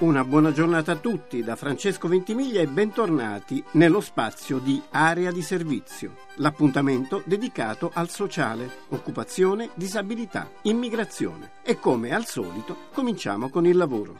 Una buona giornata a tutti da Francesco Ventimiglia e bentornati nello spazio di Area di Servizio, l'appuntamento dedicato al sociale, occupazione, disabilità, immigrazione. E come al solito cominciamo con il lavoro.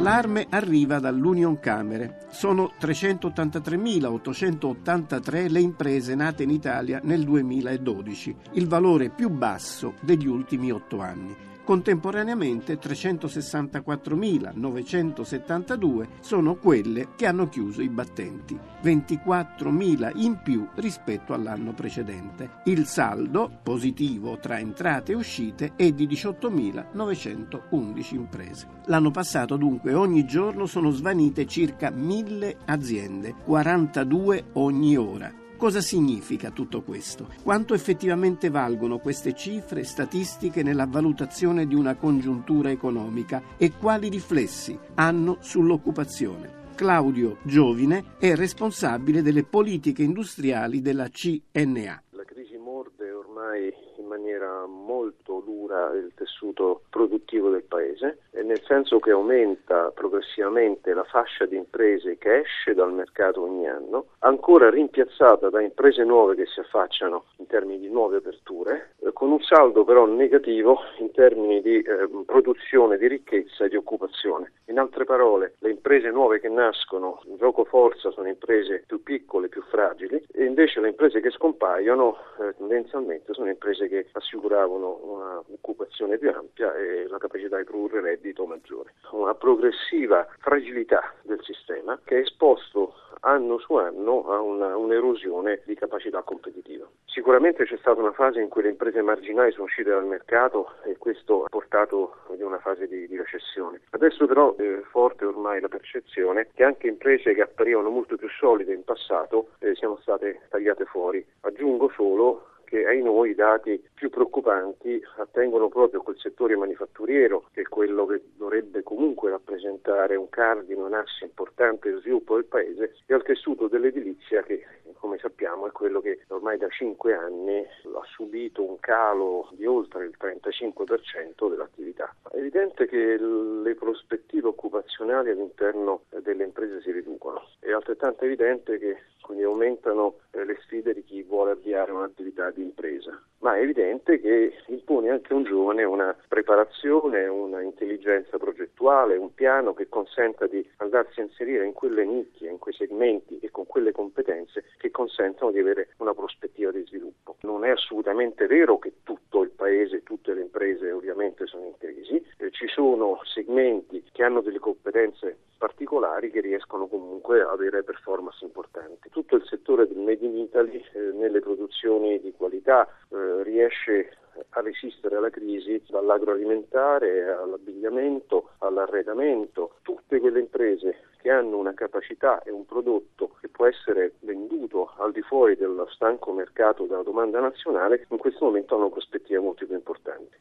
L'allarme arriva dall'Union Camere. Sono 383.883 le imprese nate in Italia nel 2012, il valore più basso degli ultimi otto anni. Contemporaneamente 364.972 sono quelle che hanno chiuso i battenti, 24.000 in più rispetto all'anno precedente. Il saldo positivo tra entrate e uscite è di 18.911 imprese. L'anno passato dunque ogni giorno sono svanite circa 1.000 aziende, 42 ogni ora. Cosa significa tutto questo? Quanto effettivamente valgono queste cifre statistiche nella valutazione di una congiuntura economica e quali riflessi hanno sull'occupazione? Claudio Giovine è responsabile delle politiche industriali della CNA. La crisi morde ormai in maniera molto dura il tessuto produttivo del paese, nel senso che aumenta progressivamente la fascia di imprese che esce dal mercato ogni anno, ancora rimpiazzata da imprese nuove che si affacciano in termini di nuove aperture, eh, con un saldo però negativo in termini di eh, produzione di ricchezza e di occupazione. In altre parole, le imprese nuove che nascono in gioco forza sono imprese più piccole, più fragili, e invece le imprese che scompaiono eh, tendenzialmente sono imprese che assicuravano un'occupazione più ampia e la capacità di produrre reddito maggiore. Una progressiva fragilità del sistema che è esposto anno su anno a una, un'erosione di capacità competitiva. Sicuramente c'è stata una fase in cui le imprese marginali sono uscite dal mercato e questo ha portato ad una fase di, di recessione. Adesso però è forte ormai la percezione che anche imprese che apparivano molto più solide in passato eh, siano state tagliate fuori. Aggiungo solo che ai noi i dati più preoccupanti attengono proprio quel settore manifatturiero, che è quello che dovrebbe comunque rappresentare un cardine, un asse importante di sviluppo del Paese, e al tessuto dell'edilizia che, come sappiamo, è quello che ormai da cinque anni ha subito un calo di oltre il 35% dell'attività. È evidente che le prospettive occupazionali all'interno delle imprese si riducono. È altrettanto evidente che quindi aumentano eh, le sfide di chi vuole avviare un'attività di impresa. Ma è evidente che impone anche a un giovane una preparazione, una intelligenza progettuale, un piano che consenta di andarsi a inserire in quelle nicchie, in quei segmenti e con quelle competenze che consentano di avere una prospettiva di sviluppo. Non è assolutamente vero che tutto il paese, tutte le imprese ovviamente sono in crisi, eh, ci sono segmenti che hanno delle competenze particolari che riescono comunque ad avere performance importanti. Tutto il settore del Made in Italy eh, nelle produzioni di qualità eh, riesce a resistere alla crisi dall'agroalimentare all'abbigliamento, all'arredamento, tutte quelle imprese che hanno una capacità e un prodotto che può essere venduto al di fuori dello stanco mercato della domanda nazionale, in questo momento hanno prospettive molto più importanti.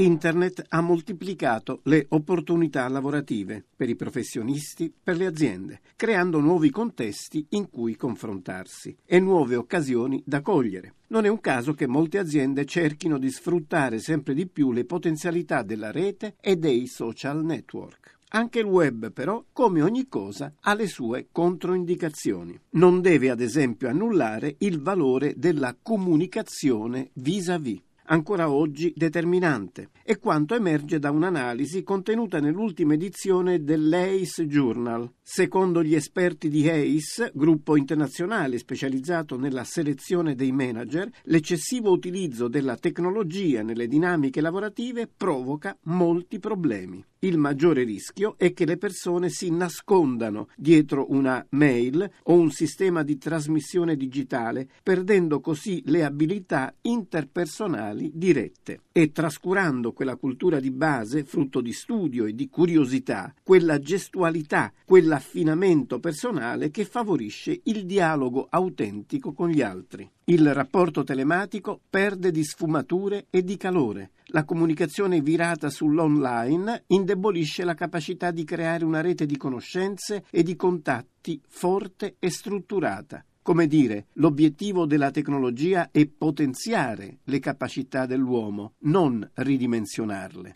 Internet ha moltiplicato le opportunità lavorative per i professionisti, per le aziende, creando nuovi contesti in cui confrontarsi e nuove occasioni da cogliere. Non è un caso che molte aziende cerchino di sfruttare sempre di più le potenzialità della rete e dei social network. Anche il web, però, come ogni cosa, ha le sue controindicazioni. Non deve, ad esempio, annullare il valore della comunicazione vis-à-vis ancora oggi determinante, e quanto emerge da un'analisi contenuta nell'ultima edizione dell'ACE Journal. Secondo gli esperti di ACE, gruppo internazionale specializzato nella selezione dei manager, l'eccessivo utilizzo della tecnologia nelle dinamiche lavorative provoca molti problemi. Il maggiore rischio è che le persone si nascondano dietro una mail o un sistema di trasmissione digitale, perdendo così le abilità interpersonali dirette e trascurando quella cultura di base, frutto di studio e di curiosità, quella gestualità, quell'affinamento personale che favorisce il dialogo autentico con gli altri. Il rapporto telematico perde di sfumature e di calore. La comunicazione virata sull'online indebolisce la capacità di creare una rete di conoscenze e di contatti forte e strutturata. Come dire, l'obiettivo della tecnologia è potenziare le capacità dell'uomo, non ridimensionarle.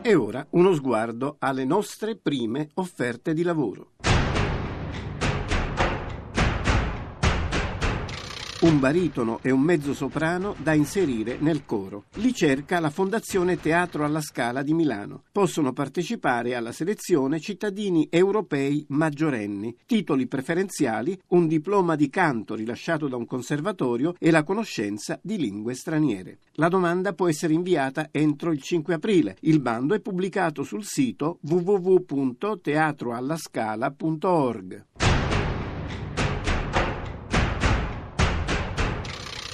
E ora uno sguardo alle nostre prime offerte di lavoro. Un baritono e un mezzo soprano da inserire nel coro. Li cerca la Fondazione Teatro alla Scala di Milano. Possono partecipare alla selezione cittadini europei maggiorenni, titoli preferenziali, un diploma di canto rilasciato da un conservatorio e la conoscenza di lingue straniere. La domanda può essere inviata entro il 5 aprile. Il bando è pubblicato sul sito www.teatroallascala.org.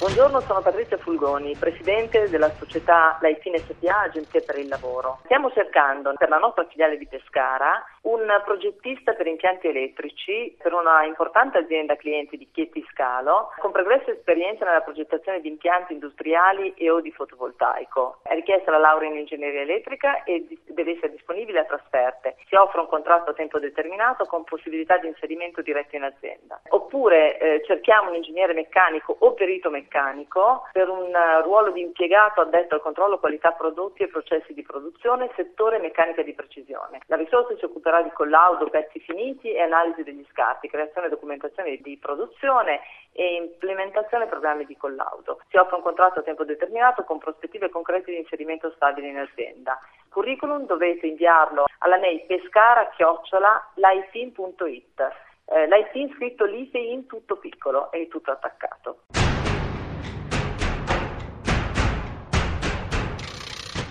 Buongiorno, sono Patrizia Fulgoni, presidente della società Laitin SPA Agenzia per il Lavoro. Stiamo cercando per la nostra filiale di Pescara un progettista per impianti elettrici per una importante azienda cliente di Chieti Scalo con pregressa esperienza nella progettazione di impianti industriali e o di fotovoltaico. È richiesta la laurea in ingegneria elettrica e deve essere disponibile a trasferte. Si offre un contratto a tempo determinato con possibilità di inserimento diretto in azienda. Oppure eh, cerchiamo un ingegnere meccanico o perito meccanico per un uh, ruolo di impiegato addetto al controllo qualità prodotti e processi di produzione, settore meccanica di precisione. La risorsa si occuperà di collaudo, pezzi finiti e analisi degli scarti, creazione e documentazione di produzione e implementazione programmi di collaudo. Si offre un contratto a tempo determinato con prospettive concrete di inserimento stabile in azienda. Curriculum dovete inviarlo alla mail pescara-lighting.it. Eh, Lighting scritto lite in tutto piccolo e tutto attaccato.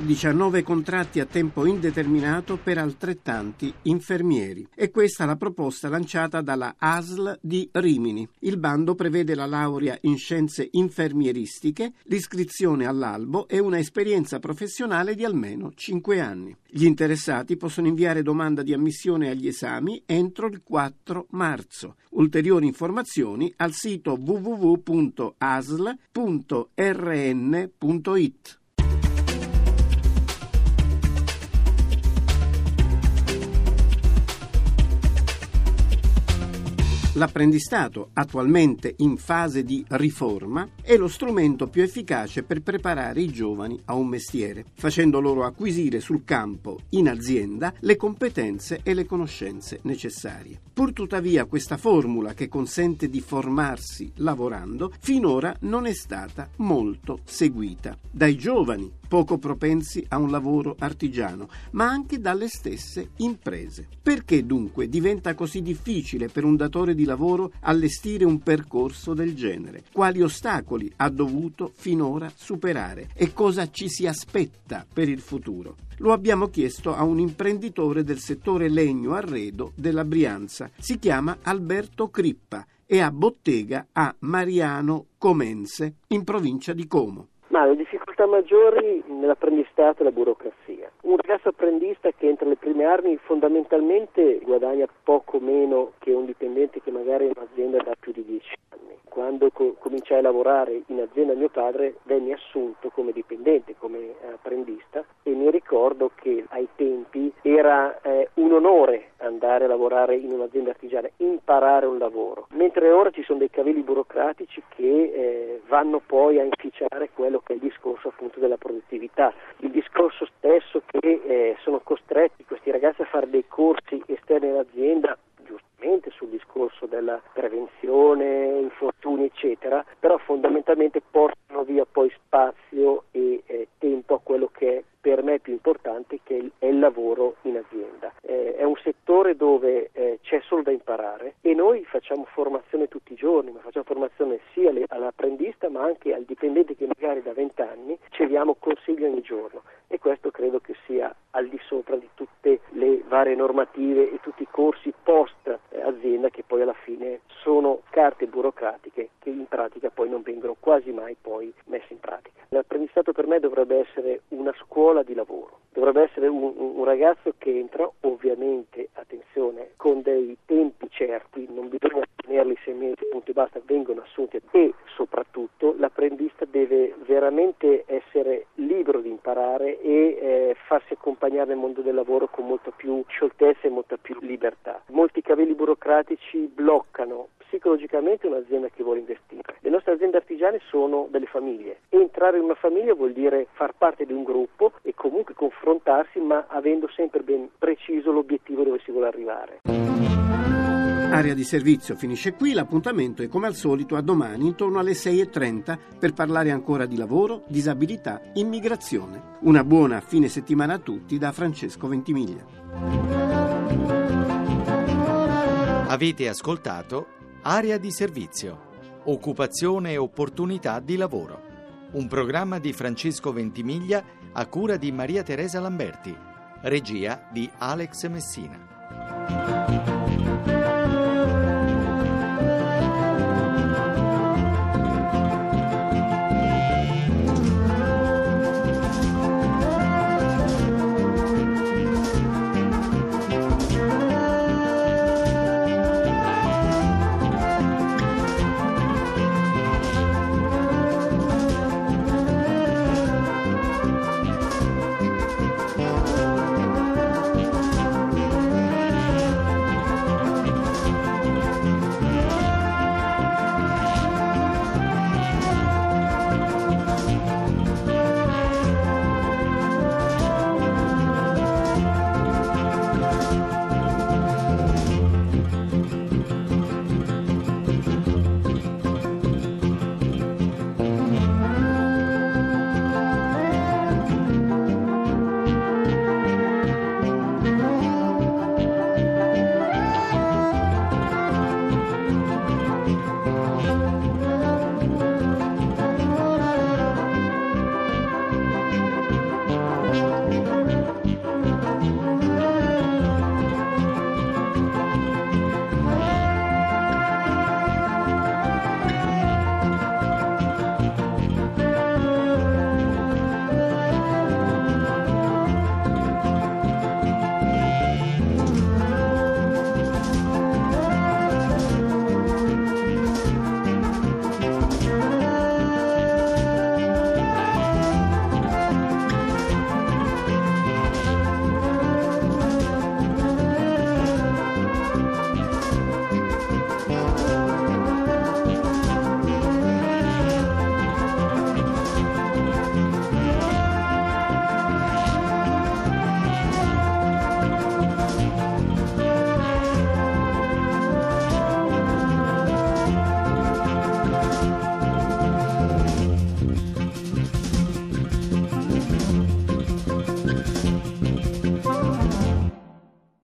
19 contratti a tempo indeterminato per altrettanti infermieri. E questa la proposta lanciata dalla ASL di Rimini. Il bando prevede la laurea in scienze infermieristiche, l'iscrizione all'albo e una esperienza professionale di almeno 5 anni. Gli interessati possono inviare domanda di ammissione agli esami entro il 4 marzo. Ulteriori informazioni al sito www.asl.rn.it. L'apprendistato, attualmente in fase di riforma, è lo strumento più efficace per preparare i giovani a un mestiere, facendo loro acquisire sul campo, in azienda, le competenze e le conoscenze necessarie. Pur tuttavia questa formula che consente di formarsi lavorando finora non è stata molto seguita dai giovani poco propensi a un lavoro artigiano, ma anche dalle stesse imprese. Perché dunque diventa così difficile per un datore di lavoro allestire un percorso del genere? Quali ostacoli ha dovuto finora superare e cosa ci si aspetta per il futuro? Lo abbiamo chiesto a un imprenditore del settore legno arredo della Brianza. Si chiama Alberto Crippa e ha bottega a Mariano Comense, in provincia di Como. Ma le difficoltà maggiori nell'apprendistato e la burocrazia. Un ragazzo apprendista che entra alle prime armi fondamentalmente guadagna poco meno che un dipendente che magari è in un'azienda da più di dieci anni. Quando co- cominciai a lavorare in azienda mio padre venni assunto come dipendente, come apprendista e mi ricordo che ai tempi era eh, un onore andare a lavorare in un'azienda artigiana, imparare un lavoro, mentre ora ci sono dei cavilli burocratici che eh, vanno poi a inficiare quello che è il discorso appunto della produttività, il discorso stesso che eh, sono costretti questi ragazzi a fare dei corsi esterni all'azienda sicuramente sul discorso della prevenzione, infortuni eccetera, però fondamentalmente portano via poi spazio e eh, tempo a quello che è per me più importante che è il lavoro in azienda. Eh, è un settore dove eh, c'è solo da imparare e noi facciamo formazione tutti i giorni, ma facciamo formazione sia all'apprendista ma anche al dipendente che magari da 20 anni ci diamo consigli ogni giorno e questo credo che sia al di sopra di tutte le varie normative e tutti i corsi post eh, azienda che poi alla fine sono carte burocratiche che in pratica poi non vengono quasi mai messe in pratica. L'apprendistato per me dovrebbe essere una scuola di lavoro, dovrebbe essere un, un ragazzo che entra ovviamente, attenzione, con dei tempi certi, non bisogna tenerli sei mesi, punto e basta, vengono assunti e soprattutto l'apprendista deve veramente essere libero di imparare e eh, farsi accompagnare nel mondo del lavoro con molta più scioltezza e molta più libertà. Molti cavilli burocratici bloccano psicologicamente un'azienda che vuole investire. Le nostre aziende artigiane sono delle famiglie. Entrare in una famiglia vuol dire far parte di un gruppo e comunque confrontarsi, ma avendo sempre ben preciso l'obiettivo dove si vuole arrivare. Area di servizio finisce qui, l'appuntamento è come al solito a domani intorno alle 6.30 per parlare ancora di lavoro, disabilità, immigrazione. Una buona fine settimana a tutti da Francesco Ventimiglia. Avete ascoltato Area di servizio, occupazione e opportunità di lavoro. Un programma di Francesco Ventimiglia a cura di Maria Teresa Lamberti, regia di Alex Messina.